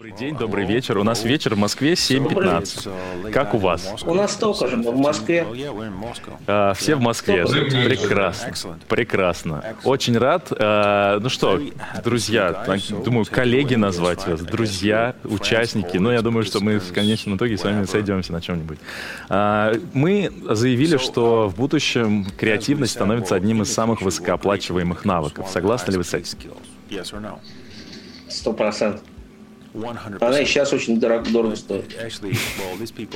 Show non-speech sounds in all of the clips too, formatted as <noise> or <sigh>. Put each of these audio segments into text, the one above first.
Добрый день, добрый вечер. У нас вечер в Москве 7.15. Как у вас? У нас столько же, мы в Москве. А, все в Москве. Прекрасно. Прекрасно. Очень рад. А, ну что, друзья, думаю, коллеги назвать вас, друзья, участники. Но я думаю, что мы в конечном итоге с вами сойдемся на чем-нибудь. А, мы заявили, что в будущем креативность становится одним из самых высокооплачиваемых навыков. Согласны ли вы с этим? Сто процентов. Она и сейчас очень дорого, дорого стоит.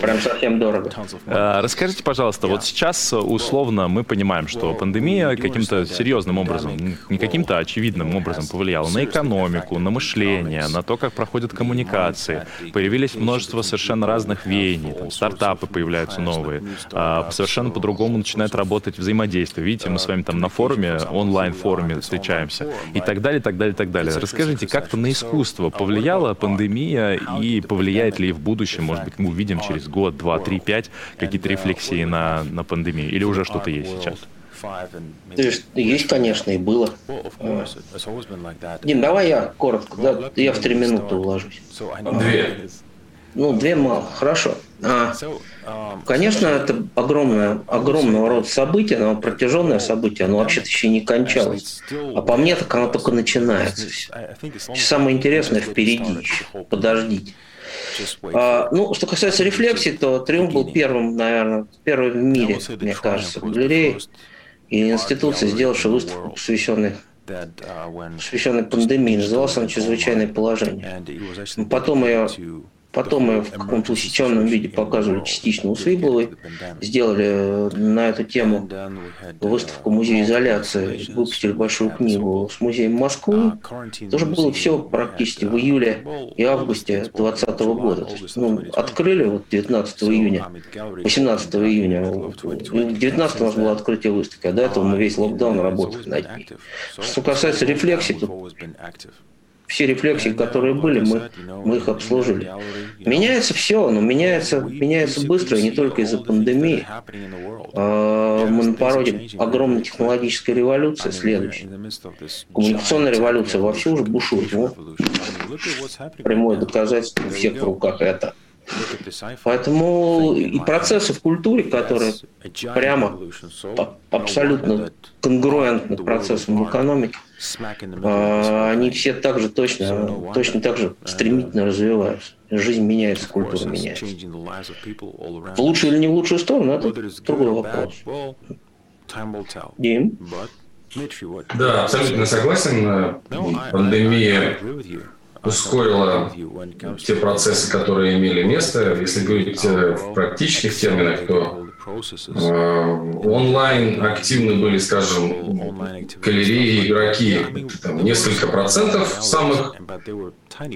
Прям совсем дорого. А, расскажите, пожалуйста, вот сейчас условно мы понимаем, что пандемия каким-то серьезным образом, не каким-то очевидным образом повлияла на экономику, на мышление, на то, как проходят коммуникации. Появились множество совершенно разных веяний, там, стартапы появляются новые, а, совершенно по-другому начинает работать взаимодействие. Видите, мы с вами там на форуме, онлайн-форуме встречаемся и так далее, так далее, так далее. Расскажите, как-то на искусство повлияло пандемия и повлияет ли в будущем, может быть, мы увидим через год, два, три, пять какие-то рефлексии на, на пандемию или уже что-то есть сейчас? Есть, конечно, и было. Дим, давай я коротко, да, я в три минуты уложусь. Две. Ну, две мало, хорошо. А, конечно, это огромное, огромного рода событие, но протяженное событие, оно вообще-то еще не кончалось. А по мне, так оно только начинается. Все самое интересное впереди еще. Подождите. А, ну, что касается рефлексии, то Триумф был первым, наверное, первым в мире, мне кажется, галереей и институции, сделавшей выставку, посвященной посвященной пандемии. Назывался он «Чрезвычайное положение». Потом ее Потом мы в каком-то усеченном виде показывали частично у Свибловой, сделали э, на эту тему выставку музея изоляции, выпустили большую книгу с музеем Москвы. Тоже было все практически в июле и августе 2020 года. То есть, ну, открыли вот 19 июня, 18 июня. 19 у нас было открытие выставки, а до этого мы весь локдаун работали над ней. Что касается рефлексии, то все рефлексии, которые были, мы, мы их обслужили. Меняется все, но меняется, меняется быстро, и не только из-за пандемии. Мы на породе огромной технологической революции следующей. Коммуникационная революция вовсю уже бушует. Вот. Прямое доказательство у всех в руках это. Поэтому и процессы в культуре, которые прямо абсолютно конгруентны процессам в экономике, а, они все также точно, точно так же стремительно развиваются. Жизнь меняется, культура меняется. В лучшую или не в лучшую сторону, это другой вопрос. Дим? Да, абсолютно согласен. Пандемия ускорила те процессы, которые имели место. Если говорить э, в практических терминах, то э, онлайн активны были, скажем, галереи, игроки, там, несколько процентов самых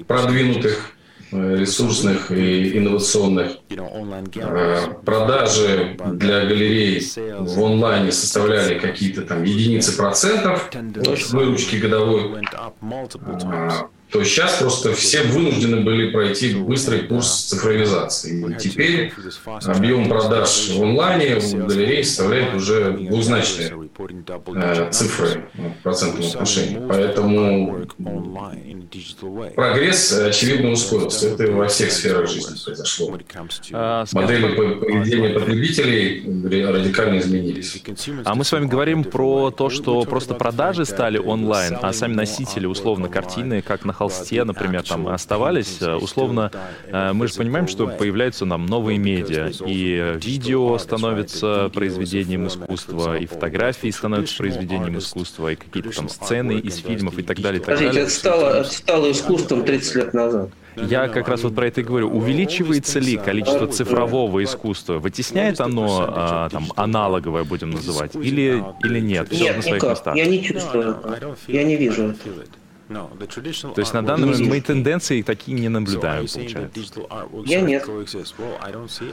продвинутых э, ресурсных и инновационных. Продажи для галерей в онлайне составляли какие-то там единицы процентов выручки годовой то сейчас просто все вынуждены были пройти быстрый курс цифровизации. И теперь объем продаж в онлайне у галерей составляет уже двузначные э, цифры в процентном отношении. Поэтому прогресс, очевидно, ускорился. Это во всех сферах жизни произошло. А, Модели поведения потребителей радикально изменились. А мы с вами говорим про то, что просто продажи стали онлайн, а сами носители, условно, картины, как на холсте, например, там оставались, условно, мы же понимаем, что появляются нам новые медиа, и видео становится произведением искусства, и фотографии становятся произведением искусства, и какие-то там сцены из фильмов и так далее. И так далее. это стало, это стало искусством 30 лет назад. Я как раз вот про это и говорю. Увеличивается ли количество цифрового искусства? Вытесняет оно а, там аналоговое, будем называть, или, или нет? Все нет, на своих никак. местах. Я не чувствую. Я не вижу это. То есть на данный момент мы тенденции такие не наблюдаем, получается. Я нет.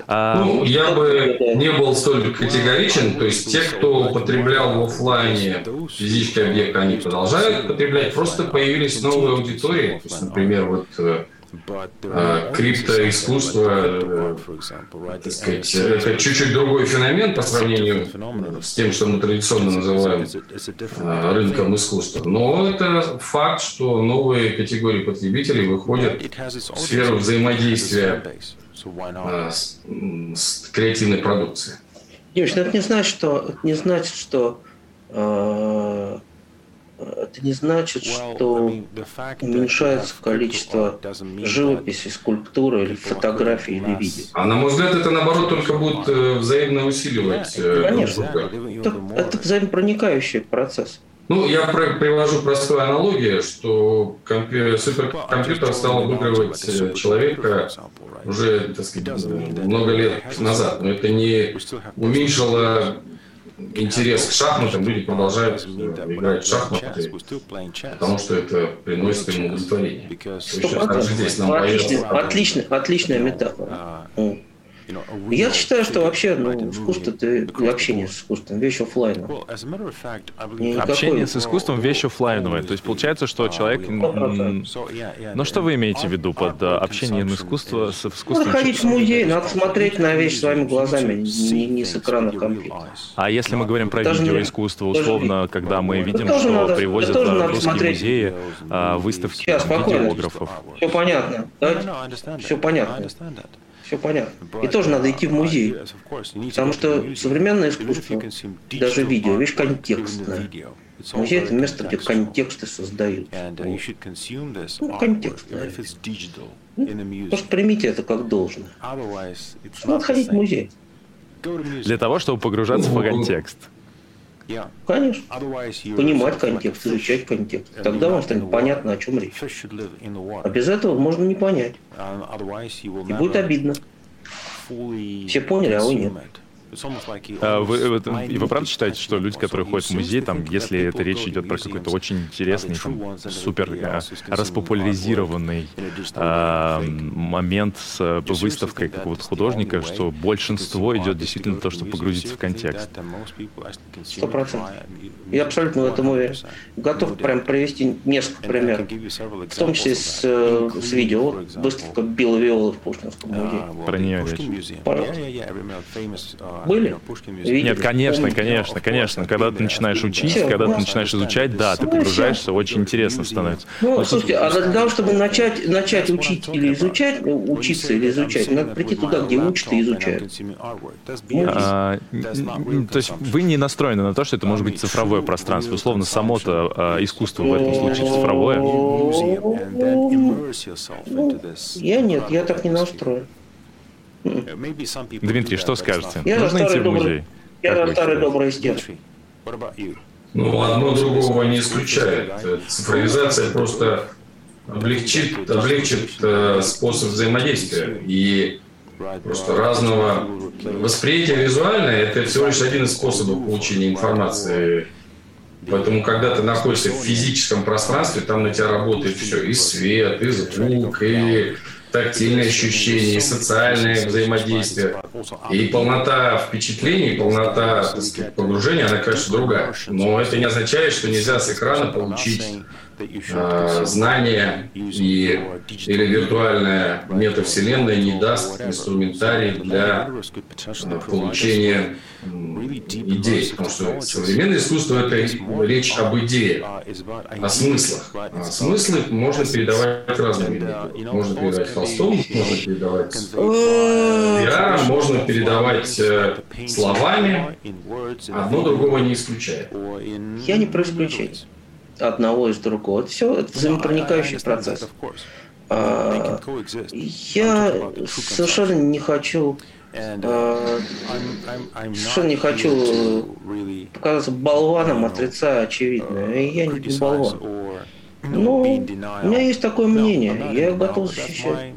А... Ну, я бы не был столь категоричен. То есть те, кто употреблял в офлайне физический объект, они продолжают потреблять. Просто появились новые аудитории. То есть, например, вот э, а, криптоискусство, э, так сказать, это чуть-чуть другой феномен по сравнению с тем, что мы традиционно называем а, рынком искусства. Но это факт, что новые категории потребителей выходят в сферу взаимодействия а, с, с креативной продукцией. Юрий, это не значит, что, не значит, что это не значит, что уменьшается количество живописи, скульптуры или фотографий или видео. А на мой взгляд, это наоборот только будет э, взаимно усиливать. Э, Конечно. Это, это взаимопроникающий процесс. Ну, я привожу простую аналогию, что компью... суперкомпьютер стал обыгрывать э, человека уже, так сказать, много лет назад. Но это не уменьшило интерес к шахматам, люди продолжают э, играть в шахматы, потому что это приносит им удовлетворение. Отличная, отличная, отличная метафора. Я считаю, что вообще ну, искусство это общение с искусством, вещь офлайновая. Общение с искусством вещь офлайновая. То есть получается, что человек... Ну что вы имеете в виду под э, общением искусства с искусством? Надо ходить в музей, надо смотреть на вещь своими глазами, не, не с экрана компьютера. А если мы говорим про видеоискусство, условно, когда мы видим, что надо, привозят в русские музеи а, выставки Сейчас, видеографов? Все понятно. Давайте. Все понятно все понятно. И тоже надо идти в музей, потому что современное искусство, даже видео, вещь контекстная. Музей – это место, где контексты создают. Ну, контекст, Просто примите это как должное. Надо ходить в музей. Для того, чтобы погружаться в контекст. Конечно. Понимать контекст, изучать контекст. Тогда вам станет понятно, о чем речь. А без этого можно не понять. И будет обидно. Все поняли, а вы нет. А вы, вы, вы правда считаете, что люди, которые ходят в музей, там, если это речь идет про какой-то очень интересный, там, супер а, распопуляризированный а, момент с а, выставкой какого-то художника, что большинство идет действительно то, чтобы погрузиться в контекст? Сто процентов. Я абсолютно в этом уверен. Готов прям привести несколько примеров, в том числе с, э, с видео. выставка Билла Виола в Пушкинском музее. Про нее речь. Пожалуйста. Были? Нет, конечно, конечно, конечно. Когда ты начинаешь учить, когда ты начинаешь изучать, да, ты погружаешься, очень интересно становится. Ну, слушайте, а для того, чтобы начать, начать учить или изучать, ну, учиться или изучать, надо прийти туда, где учат и изучают. А, то есть вы не настроены на то, что это может быть цифровое пространство. Условно, само-то а, искусство в этом случае цифровое. Ну, я нет, я так не настроен. Дмитрий, что скажете? Я Нужно идти в музей? Я за старый добрый стиль. Ну, одно другого не исключает. Цифровизация просто облегчит, облегчит э, способ взаимодействия. И просто разного восприятия визуальное – это всего лишь один из способов получения информации. Поэтому, когда ты находишься в физическом пространстве, там на тебя работает все, и свет, и звук, и тактильные ощущения, и социальное взаимодействие. И полнота впечатлений, полнота сказать, погружения, она, конечно, другая. Но это не означает, что нельзя с экрана получить знание и, или виртуальная метавселенная не даст инструментарий для э, получения идей. Потому что современное искусство – это речь об идее, о смыслах. А смыслы можно передавать разными методами. Можно передавать холстом, можно передавать пиаром, можно передавать э, словами. Одно другого не исключает. Я не про исключение одного из другого. все это взаимопроникающий процесс. А, я совершенно не хочу а, совершенно не хочу показаться болваном, отрицая очевидное. Я не болван. Но у меня есть такое мнение, я готов защищать.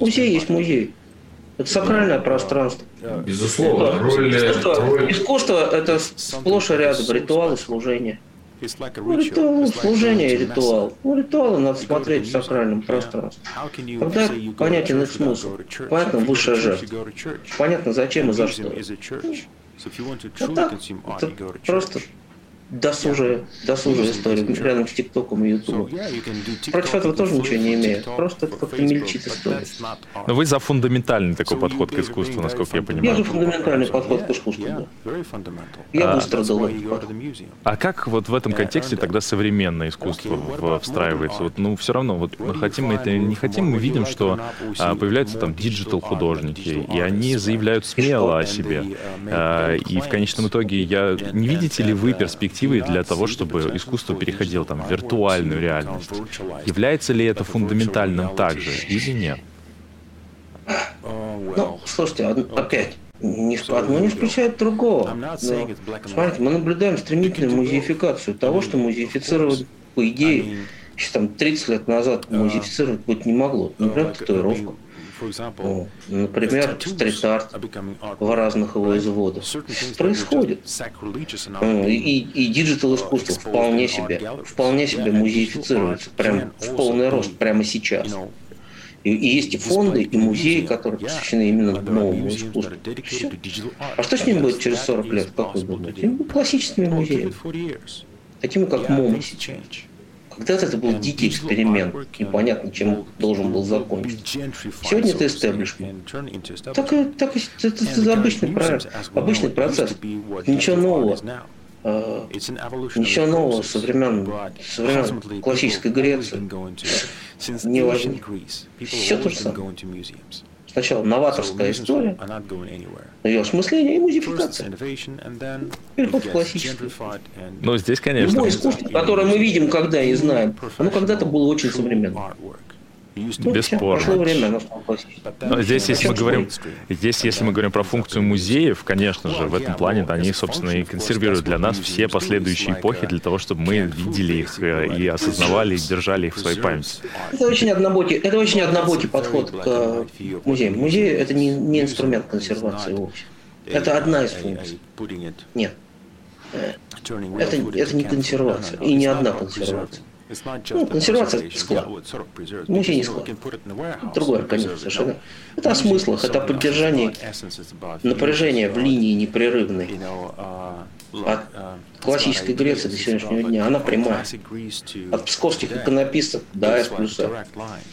Музей есть музей. Это сакральное пространство. Безусловно. Роль, искусство, роль... искусство – это сплошь и рядом ритуалы служения. Ну, ритуал, служение и ритуал. Ну, ритуалы надо смотреть в сакральном пространстве. Когда понятен их смысл, понятно высшая жертва, понятно зачем и за что. Вот так, это просто досужая, досужая история рядом с ТикТоком и Ютубом. Против этого тоже ничего не имеет. Просто это как-то мельчит историю. Но вы за фундаментальный такой подход к искусству, насколько я понимаю. Я за фундаментальный подход к искусству, да. Я выстрадал этот А как вот в этом контексте тогда современное искусство встраивается? Вот, ну, все равно, вот мы хотим мы это не хотим, мы видим, что а, появляются там digital-художники, и они заявляют смело о себе. А, и в конечном итоге, я не видите ли вы перспективы перспективой для того, чтобы искусство переходило там, в виртуальную реальность. Является ли это фундаментальным также или нет? Ну, слушайте, опять, не, одно не исключает другого. Но, смотрите, мы наблюдаем стремительную музеификацию того, что музеифицировать, по идее, еще там 30 лет назад музеифицировать быть не могло. Например, татуировку. Ну, например, стрит-арт в разных его изводах. Происходит. И, и digital искусство вполне себе, вполне себе музеифицируется, прям в полный рост прямо сейчас. И, и есть и фонды, и музеи, которые посвящены именно новому искусству. Все. А что с ним будет через 40 лет, как вы думаете? Классическими музеями. Такими, как MoMA сейчас. Когда-то это был дикий эксперимент, непонятно, чем должен был закончиться. Сегодня это истеблишмент. Так, так, это, это, это обычный, процесс, обычный процесс. Ничего нового. Ничего нового со времен, со времен классической Греции не возник. Все то же самое. Сначала новаторская история, ее осмысление и музификация. Переход в классический. Ну, здесь, конечно. Любое искусство, которое мы видим, когда и знаем, оно когда-то было очень современным. Ну, Бесспорно. Время, Но здесь, если мы говорим, здесь, если мы говорим про функцию музеев, конечно же, в этом плане они, собственно, и консервируют для нас все последующие эпохи для того, чтобы мы видели их э, и осознавали, и держали их в своей памяти. Это очень однобокий, это очень однобокий подход к музеям. Музей – это не, не инструмент консервации вовсе. Это одна из функций. Нет. Это, это не консервация, и не одна консервация. Ну, консервация – склад. Музей не склад. Другое, конечно, совершенно. Это о смыслах, это о поддержании напряжения в линии непрерывной от классической Греции до сегодняшнего дня. Она прямая. От псковских иконописцев до С плюс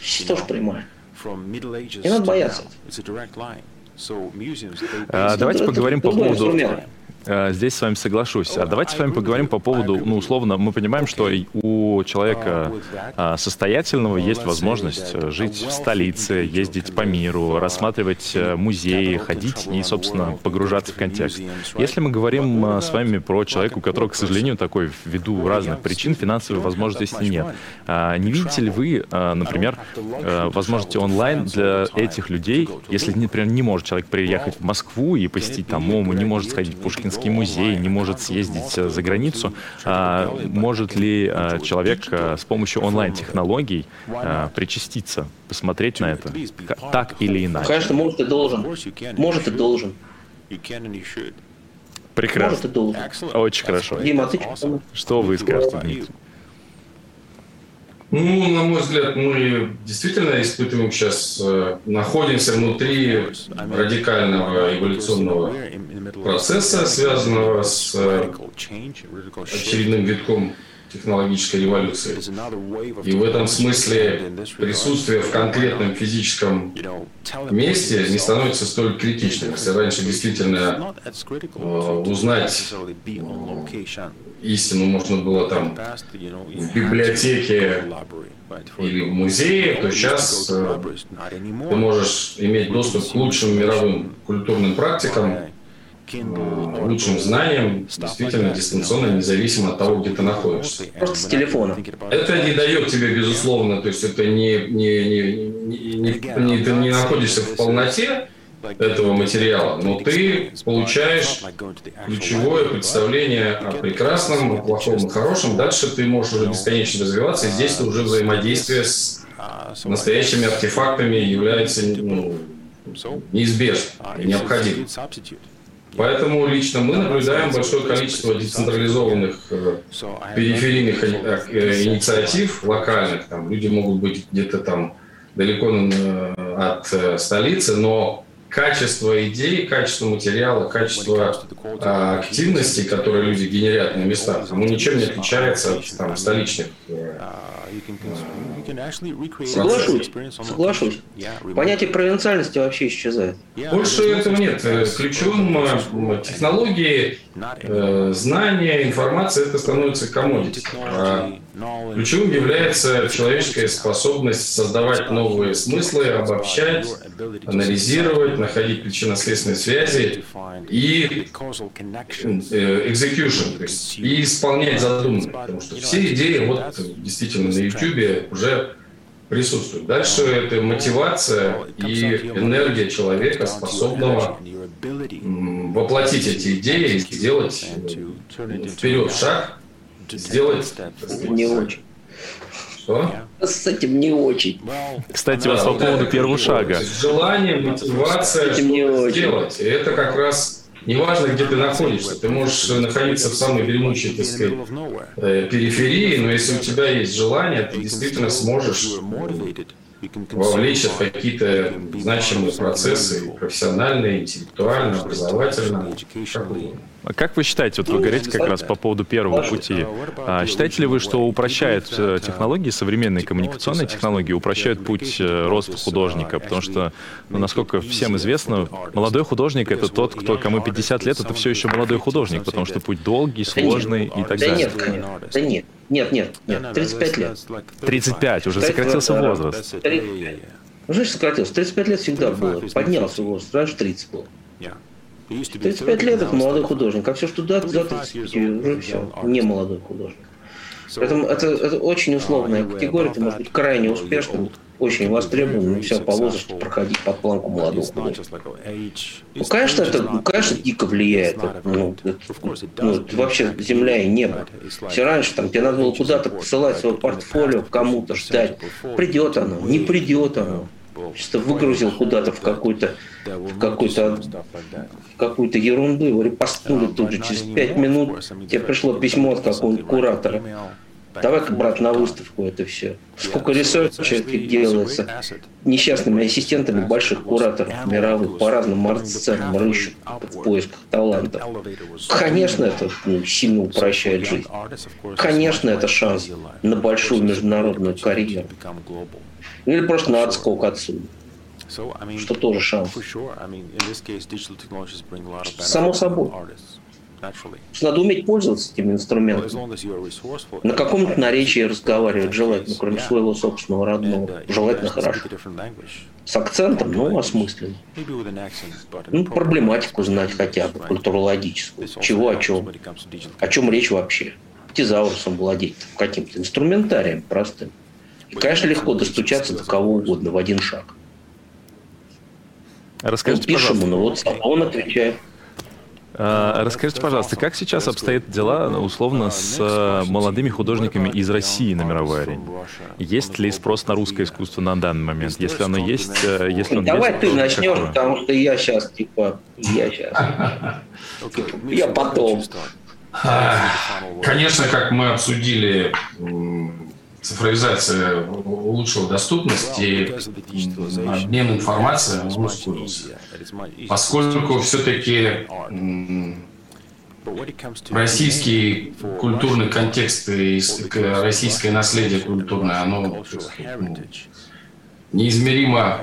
Что ж прямая. Не надо бояться. А, давайте поговорим по поводу здесь с вами соглашусь. А давайте с вами поговорим по поводу, ну, условно, мы понимаем, что у человека а, состоятельного есть возможность э, жить в столице, ездить по миру, рассматривать э, музеи, ходить и, собственно, погружаться в контекст. Если мы говорим с вами про человека, у которого, к сожалению, такой ввиду разных причин финансовой возможности нет, а, не видите ли вы, например, возможности онлайн для этих людей, если, например, не может человек приехать в Москву и посетить там МОМу, не может сходить в Пушкин Пушкинский музей не может съездить э, за границу, а может ли а, человек а, с помощью онлайн-технологий причаститься, посмотреть на это так или иначе? Конечно, может и должен. Может и должен. Прекрасно. Может и должен. Очень хорошо. Дима, а ты что вы скажете, Дмитрий? Ну, на мой взгляд, мы действительно испытываем сейчас, э, находимся внутри радикального эволюционного процесса, связанного с э, очередным витком технологической революции. И в этом смысле присутствие в конкретном физическом месте не становится столь критичным. Если раньше действительно э, узнать истину можно было там в библиотеке или в музее, то сейчас э, ты можешь иметь доступ к лучшим мировым культурным практикам, Э, лучшим знанием, действительно дистанционно, независимо от того, где ты находишься. Просто с телефона. Это не дает тебе, безусловно, то есть это не, не, не, не, не, не ты не находишься в полноте этого материала, но ты получаешь ключевое представление о прекрасном, о плохом и хорошем. Дальше ты можешь уже бесконечно развиваться, и здесь уже взаимодействие с настоящими артефактами является ну, неизбежным и необходимым. Поэтому лично мы наблюдаем большое количество децентрализованных э, периферийных э, инициатив локальных. Там люди могут быть где-то там далеко от столицы, но качество идей, качество материала, качество а, активности, которые люди генерят на местах, ему ничем не отличается от там, столичных Соглашусь, соглашусь. Понятие провинциальности вообще исчезает. Больше этого нет. Ключевым э, технологии, э, знания, информация это становится коммодити. Ключевым является человеческая способность создавать новые смыслы, обобщать, анализировать, находить причинно-следственные связи и э, execution, то есть и исполнять задуманное. Потому что все идеи вот действительно на YouTube уже присутствуют. Дальше это мотивация и энергия человека, способного воплотить эти идеи и сделать вперед шаг, сделать... Не очень. Что? С этим не очень. Кстати, да, вот по поводу первого шага. Желание, мотивация, что сделать. Это как раз Неважно, где ты находишься, ты можешь находиться в самой гремучей, так сказать, э, периферии, но если у тебя есть желание, ты действительно сможешь вовлечь в какие-то значимые процессы, профессиональные, интеллектуально, образовательно, как угодно. А как вы считаете, вот вы говорите как раз по поводу первого пути, а считаете ли вы, что упрощают э, технологии, современные коммуникационные технологии, упрощают путь э, роста художника? Потому что, ну, насколько всем известно, молодой художник — это тот, кто, кому 50 лет, это все еще молодой художник, потому что путь долгий, сложный и так далее. Да нет, да нет, нет, нет, нет, 35 лет. 35, уже сократился возраст. Уже сократился, 35 лет всегда было, поднялся возраст, раньше 30 было. 35 лет это молодой художник, а все, что до, до 35 уже все, не молодой художник. Поэтому это, это очень условная категория, ты можешь быть крайне успешным, очень востребованным, и все по возрасту проходить под планку молодого. Ну, конечно, это, ну, конечно, дико влияет. Ну, ну, вообще земля и небо. Все раньше там тебе надо было куда-то посылать свое портфолио кому-то, ждать. Придет оно, не придет оно. Что выгрузил куда-то в какую-то в какую-то какую-то ерунду, его репостнули тут же через пять минут. Тебе пришло письмо от какого-нибудь куратора. Давай-ка, брат, на выставку это все. Сколько research а это делается несчастными ассистентами больших кураторов мировых по разным арт-сценам рыщут в поисках талантов. Конечно, это ну, сильно упрощает жизнь. Конечно, это шанс на большую международную карьеру. Или просто на отскок отсюда. Что тоже шанс. Само собой. Надо уметь пользоваться этими инструментами. На каком-то наречии разговаривать желательно, кроме своего собственного родного. Uh, желательно хорошо. С акцентом, ну, осмысленно. Ну, проблематику знать хотя бы, культурологическую. Чего, о чем. О чем речь вообще. Тезаурусом владеть, каким-то инструментарием простым. И, конечно, легко достучаться до кого угодно в один шаг. Расскажите, ну, пишем, пожалуйста. ну вот он отвечает. А, расскажите, пожалуйста, как сейчас обстоят дела, условно, с э, молодыми художниками из России на мировой арене? Есть ли спрос на русское искусство на данный момент? Если оно есть, э, если он Давай есть, ты начнешь, какое? потому что я сейчас, типа, я сейчас. Я потом. Конечно, как мы обсудили цифровизация улучшила доступность и обмен информацией ускорился. Поскольку все-таки российский культурный контекст и российское наследие культурное, оно неизмеримо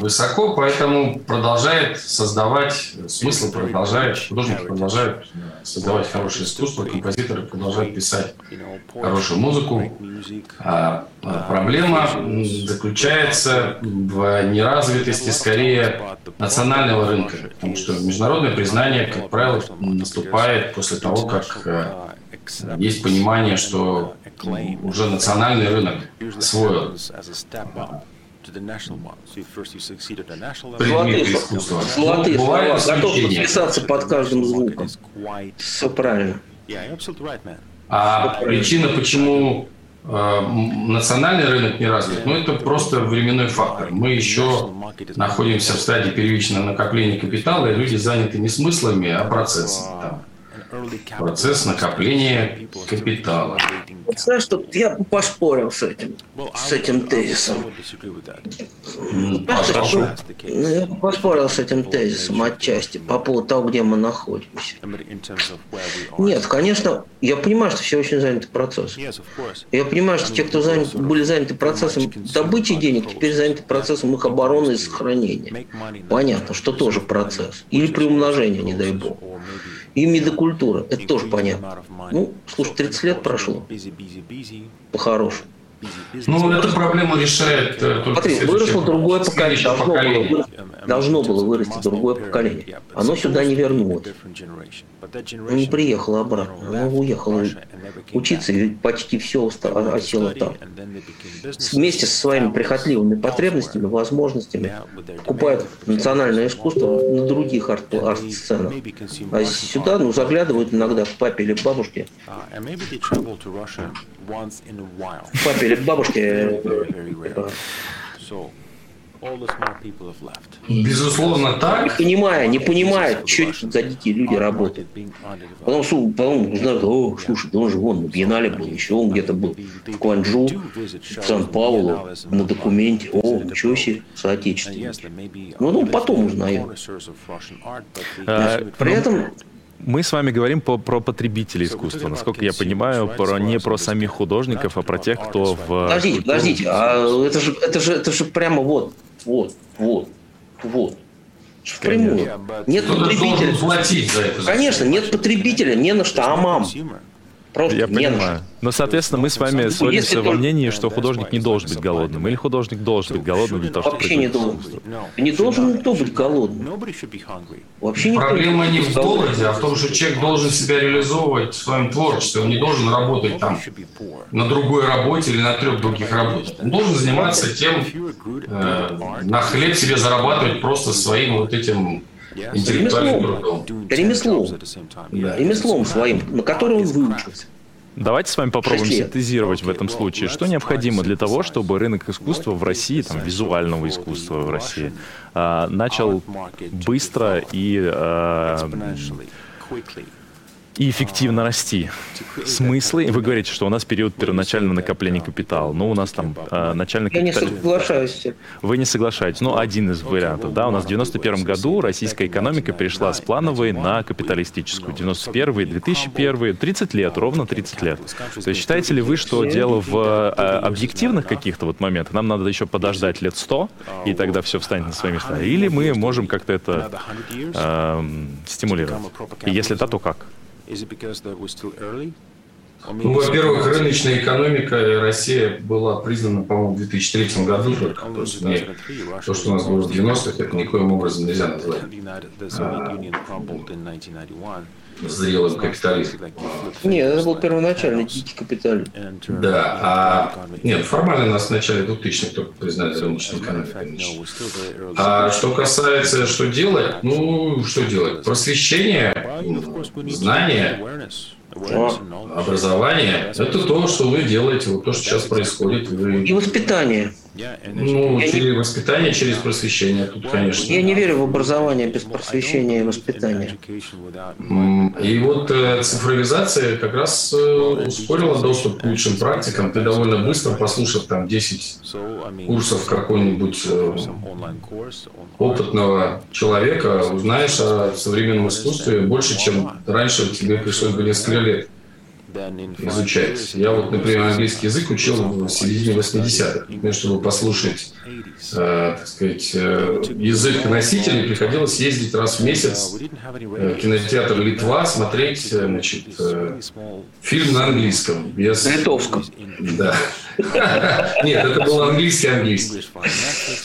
высоко, поэтому продолжает создавать смысл, продолжает, художники продолжают создавать хорошее искусство, композиторы продолжают писать хорошую музыку. А, а проблема заключается в неразвитости скорее национального рынка, потому что международное признание, как правило, наступает после того, как э, есть понимание, что уже национальный рынок освоил Золотые, золотые слова. Готов подписаться под каждым звуком. Все правильно. А причина, почему э, национальный рынок не развит, но это просто временной фактор. Мы еще находимся в стадии первичного накопления капитала, и люди заняты не смыслами, а процессом. Там Процесс накопления капитала. Вот знаешь, что я поспорил с этим, с этим тезисом. Пошел. Ну, я поспорил с этим тезисом отчасти по поводу того, где мы находимся. Нет, конечно, я понимаю, что все очень заняты процессом. Я понимаю, что те, кто занят, были заняты процессом добычи денег, теперь заняты процессом их обороны и сохранения. Понятно, что тоже процесс. Или приумножения, не дай бог и медокультура. Это тоже понятно. Ну, слушай, 30 лет прошло. По-хорошему. Ну, эту проблему решает э, только Смотри, выросло другое поколение. Должно, поколение. Было, должно было вырасти другое поколение. Оно сюда не вернулось. Оно не приехало обратно. Оно уехало учиться, и почти все осело там. Вместе со своими прихотливыми потребностями, возможностями покупают национальное искусство на других арт- арт-сценах. А сюда ну, заглядывают иногда к папе или бабушке. Папе или к бабушке. Безусловно, так. Не понимая, не понимая, что за дикие люди работают. Потом, потом узнают, о, слушай, да он же вон на Биеннале был, еще он где-то был в Кванджу, в Сан-Паулу, на документе. О, ничего себе, соотечественники. Ну, ну, потом узнаем. При этом мы с вами говорим по, про потребителей искусства, насколько я понимаю, про, не про самих художников, а про тех, кто в... Подождите, подождите, а это же, это же, это же прямо вот, вот, вот, вот. Впрямую. Нет потребителя. Платить за это. Конечно, нет потребителя, не на что, а мам. Просто я понимаю. Но, соответственно, мы с вами ну, сходимся во мнении, что художник не должен быть голодным. Или художник должен быть голодным для того, чтобы... Вообще не должен. Не должен никто быть голодным. Вообще никто Проблема не в голоде, а в том, что человек должен себя реализовывать в своем творчестве. Он не должен работать там на другой работе или на трех других работах. Он должен заниматься тем, э, на хлеб себе зарабатывать просто своим вот этим интеллектуальным трудом. Ремеслом. Да. Ремеслом своим, на которое он выучился. Давайте с вами попробуем синтезировать в этом случае, что необходимо для того, чтобы рынок искусства в России, там, визуального искусства в России, э, начал быстро и э, и эффективно расти. Смыслы? Вы говорите, что у нас период первоначального накопления капитала. Ну, у нас там э, начальный капитал... Я не соглашаюсь. Вы не соглашаетесь. Ну, один из вариантов. Да, у нас в 91 году российская экономика перешла с плановой на капиталистическую. 91 2001 30 лет, ровно 30 лет. То есть считаете ли вы, что дело в э, объективных каких-то вот моментах? Нам надо еще подождать лет 100, и тогда все встанет на свои места? Или мы можем как-то это э, стимулировать? И если да, то как? Ну, во-первых, рыночная экономика Россия была признана, по-моему, в 2003 году только. То, есть не, то, что у нас было в 90-х, это никоим образом нельзя назвать зрелым капитализмом. Нет, это был первоначальный дикий капитализм. Да, а нет, формально нас в начале 2000-х только признали рыночной экономикой. А что касается, что делать, ну, что делать? Просвещение, образование – это то, что вы делаете, вот то, что сейчас происходит. Вы... И воспитание. Ну, через воспитание, через просвещение, тут, конечно. Я не верю в образование без просвещения и воспитания. И вот э, цифровизация как раз э, ускорила доступ к лучшим практикам. Ты довольно быстро, послушав там 10 курсов какой-нибудь э, опытного человека, узнаешь о современном искусстве больше, чем раньше тебе пришлось бы несколько лет изучать. Я вот, например, английский язык учил в середине 80-х. Например, чтобы послушать, э, так сказать, э, язык носителей, приходилось ездить раз в месяц э, в кинотеатр «Литва», смотреть значит, э, фильм на английском. Без... На литовском. Да. <laughs> Нет, это был английский-английский.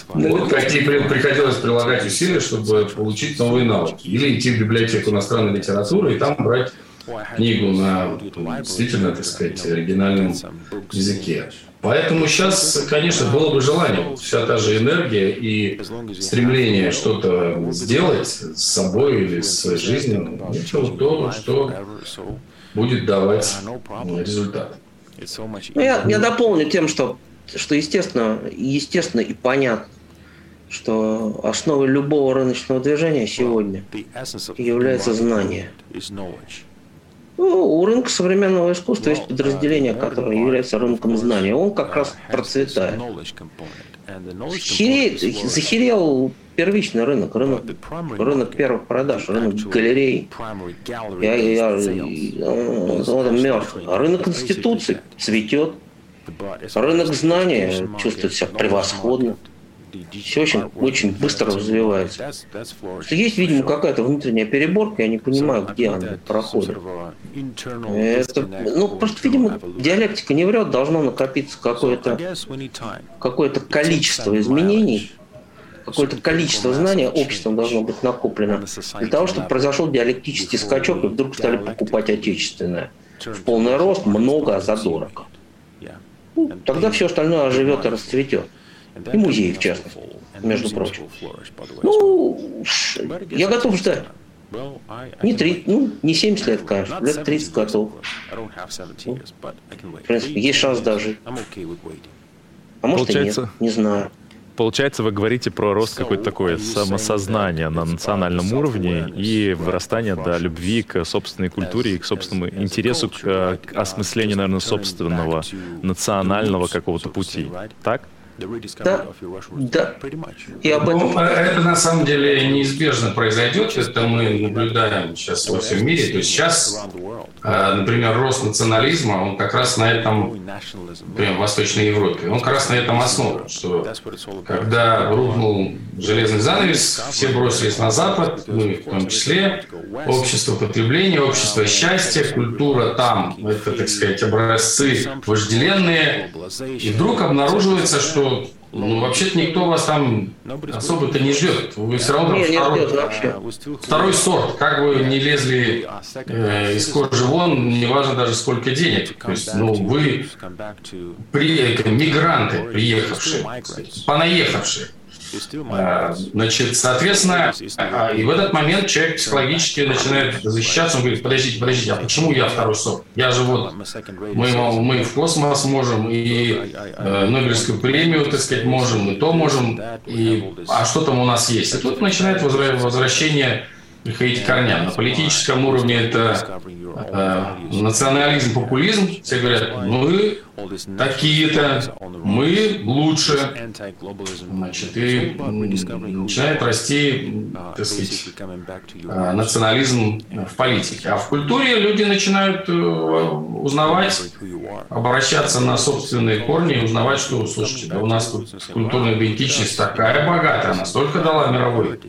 Вот какие приходилось прилагать усилия, чтобы получить новые навыки. Или идти в библиотеку иностранной литературы и там брать книгу на действительно, так сказать, оригинальном языке. Поэтому сейчас, конечно, было бы желание, вся та же энергия и стремление что-то сделать с собой или с жизнью, это то, что будет давать результат. Ну, я, я дополню тем, что, что естественно, естественно и понятно, что основой любого рыночного движения сегодня является знание. Ну, у рынка современного искусства есть подразделение, которое является рынком знания. Он как раз процветает. Хереет, захерел первичный рынок, рынок, рынок первых продаж, рынок галерей. Я, я, я, он мертв. А рынок институций цветет. Рынок знания чувствует себя превосходно все очень, очень быстро развивается. Есть, видимо, какая-то внутренняя переборка, я не понимаю, где она проходит. Это, ну, просто, видимо, диалектика не врет, должно накопиться какое-то какое количество изменений, какое-то количество знаний обществом должно быть накоплено для того, чтобы произошел диалектический скачок, и вдруг стали покупать отечественное. В полный рост, много, а задорого. Ну, тогда все остальное оживет и расцветет. И музеи, в частности, между прочим. Ну, я готов ждать. Не, 3, ну, не 70 лет, конечно, лет 30 готов. Ну, в принципе, есть шанс даже. А может Получается... и нет, не знаю. Получается, вы говорите про рост какой-то такой самосознания на национальном уровне и вырастание до любви к собственной культуре и к собственному интересу к, к осмыслению, наверное, собственного национального какого-то пути. Так? Да, да. И об этом... Ну, это на самом деле неизбежно произойдет. Это мы наблюдаем сейчас во всем мире. То есть сейчас, а, например, рост национализма, он как раз на этом, например, в Восточной Европе, он как раз на этом основан, что когда рухнул железный занавес, все бросились на Запад, мы в том числе, общество потребления, общество счастья, культура там, это, так сказать, образцы вожделенные, и вдруг обнаруживается, что ну, вообще-то никто вас там особо-то не ждет. Вы все равно не, второй, не вообще. второй сорт. Как бы не лезли э, из кожи вон, неважно даже сколько денег. То есть, ну, вы при, мигранты, приехавшие, понаехавшие. А, значит, соответственно, а, и в этот момент человек психологически начинает защищаться, он говорит, подождите, подождите, а почему я второй сорт? Я же вот, мы, мы в космос можем, и э, Нобелевскую премию, так сказать, можем, и то можем, и, а что там у нас есть? И тут начинает возвращение приходить к корням. На политическом уровне это э, национализм, популизм. Все говорят, мы такие-то, мы лучше. Значит, и начинает расти, так сказать, э, национализм в политике. А в культуре люди начинают э, узнавать, обращаться на собственные корни и узнавать, что, слушайте, да у нас тут культурная идентичность такая богатая, она столько дала мировой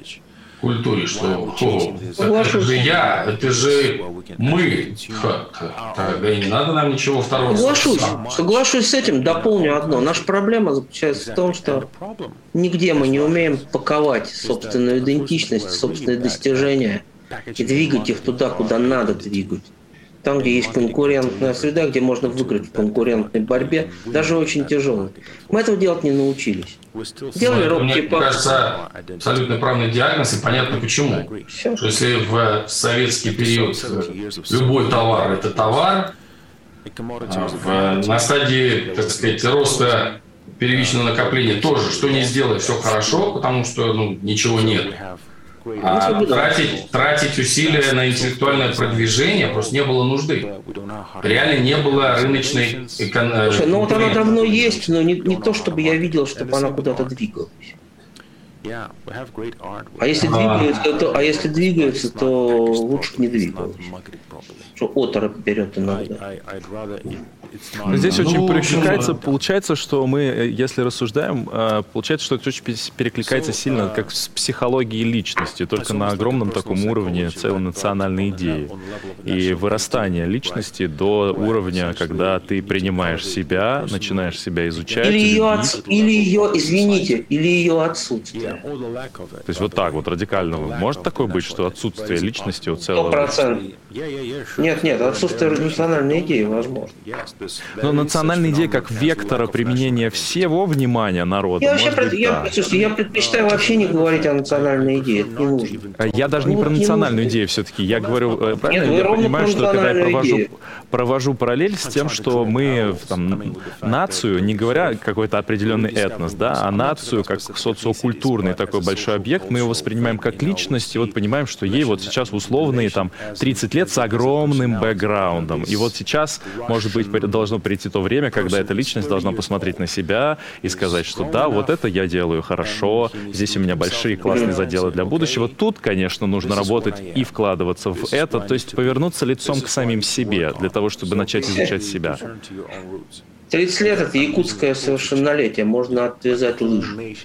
культуре, что о, это же я, это же мы. Тогда не надо нам ничего второго. Соглашусь, соглашусь с этим, дополню одно. Наша проблема заключается в том, что нигде мы не умеем паковать собственную идентичность, собственные достижения и двигать их туда, куда надо двигать там, где есть конкурентная среда, где можно выиграть в конкурентной борьбе, даже очень тяжелой. Мы этого делать не научились. Делали робкие Мне пак... кажется, абсолютно правильный диагноз, и понятно почему. Все. Что если в советский период любой товар – это товар, а в, на стадии, так сказать, роста первичного накопления тоже, что не сделай, все хорошо, потому что ну, ничего нет. А тратить, тратить усилия на интеллектуальное продвижение просто не было нужды. Реально не было рыночной экономики. Слушай, ну вот она давно есть, но не, не то, чтобы я видел, чтобы она куда-то двигалась. А если двигаются, то, а если двигаются, то лучше не двигаться. Что оторопь берет иногда. Но здесь ну, очень перекликается, получается, что мы, э, если рассуждаем, э, получается, что это очень перекликается сильно uh, как с психологией личности, только на огромном таком уровне целой национальной идеи. И вырастание личности до уровня, когда ты принимаешь себя, начинаешь себя изучать. Или ее, от... или ее извините, или ее отсутствие. То есть вот так вот радикально. Может такое быть, что отсутствие личности у целого... Сто процентов. Нет, нет, отсутствие национальной идеи возможно. Но национальная идея как вектора применения всего внимания народа. Я вообще пред... я, да. слушайте, я предпочитаю вообще не говорить о национальной идее. Это не нужно. А я даже ну, не про национальную идею все-таки. Я говорю, э, правильно, Нет, я понимаю, что когда я провожу, провожу параллель с тем, что мы там, нацию, не говоря какой-то определенный этнос, да, а нацию как социокультурный такой большой объект, мы его воспринимаем как личность, и вот понимаем, что ей вот сейчас условные там 30 лет с огромным бэкграундом. И вот сейчас, может быть, должно прийти то время, когда эта личность должна посмотреть на себя и сказать, что да, вот это я делаю хорошо, здесь у меня большие классные заделы для будущего. Тут, конечно, нужно работать и вкладываться в это, то есть повернуться лицом к самим себе, для того, чтобы начать изучать себя. 30 лет это якутское совершеннолетие, можно отвязать лыжи.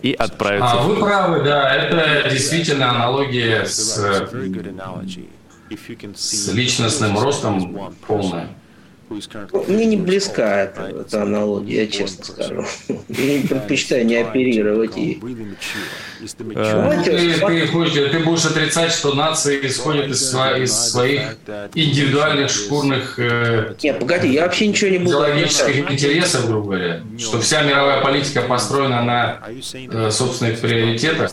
И отправиться. А вы правы, да, это действительно аналогия с, с личностным ростом полная. Мне не близка эта, эта аналогия, я честно скажу. <laughs> Я предпочитаю не оперировать ей. Э, ты, ты, хочешь, ты будешь отрицать, что нации исходят из, из своих индивидуальных шкурных э, Нет, погоди, я вообще ничего не буду идеологических интересов, грубо говоря. Что вся мировая политика построена на э, собственных приоритетах.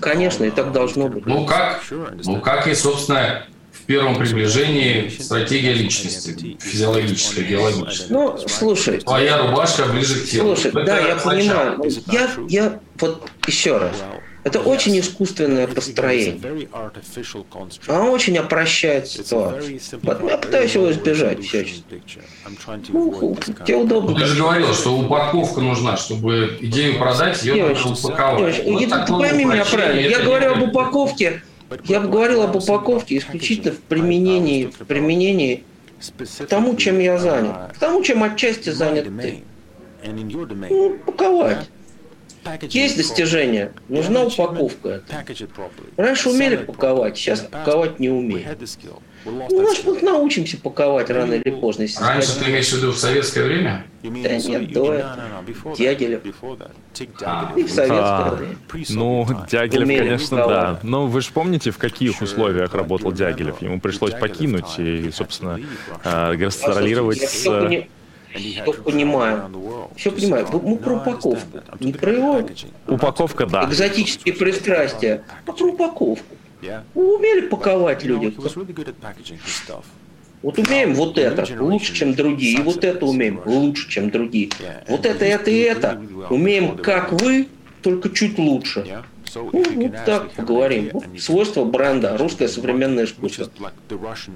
Конечно, и так должно быть. Ну как? Ну как и, собственно, первом приближении стратегия личности, физиологическая, биологическая. Ну, слушай. Твоя рубашка ближе к телу. Слушай, Это да, я понимаю. Я, я вот еще раз. Это очень искусственное построение. Оно очень опрощает ситуацию. Я пытаюсь его избежать всячески. Ну, тебе удобно. Ну, ты же говорил, что упаковка нужна, чтобы идею продать, ее девочка, надо упаковать. Девочка, вот ты пойми меня правильно. Я говорю об упаковке я бы говорил об упаковке исключительно в применении, в применении к тому, чем я занят, к тому, чем отчасти занят ты. Ну, упаковать. Есть достижения, нужна упаковка. Раньше умели паковать, сейчас паковать не умеем. Ну, может, мы научимся паковать рано или поздно. Раньше ты имеешь в виду в советское время? Да нет, до этого. Дягилев. А. И в советское а, время. Ну, Дягилев, Умели конечно, паковать. да. Но вы же помните, в каких условиях работал Дягилев? Ему пришлось покинуть и, собственно, а, гастролировать с... Все понимаю. Все понимаю. Мы про упаковку. Не про его... Упаковка, да. Экзотические пристрастия, а про упаковку. Умели паковать люди. Вот умеем вот это лучше, чем другие, и вот это умеем лучше, чем другие. Вот это, это и это умеем, как вы, только чуть лучше. Ну, вот так поговорим. Свойства бренда, русское современное искусство.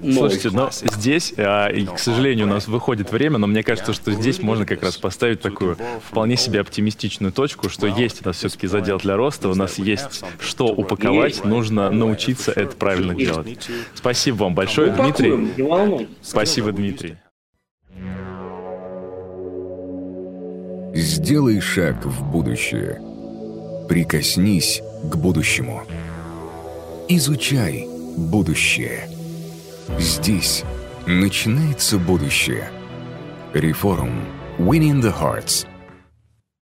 Слушайте, но здесь, а, и, к сожалению, у нас выходит время, но мне кажется, что здесь можно как раз поставить такую вполне себе оптимистичную точку, что есть у нас все-таки задел для роста, у нас есть что упаковать, нужно научиться это правильно делать. Спасибо вам большое, Дмитрий. Спасибо, Дмитрий. Сделай шаг в будущее. Прикоснись к будущему. Изучай будущее. Здесь начинается будущее. Реформ. Winning the Hearts –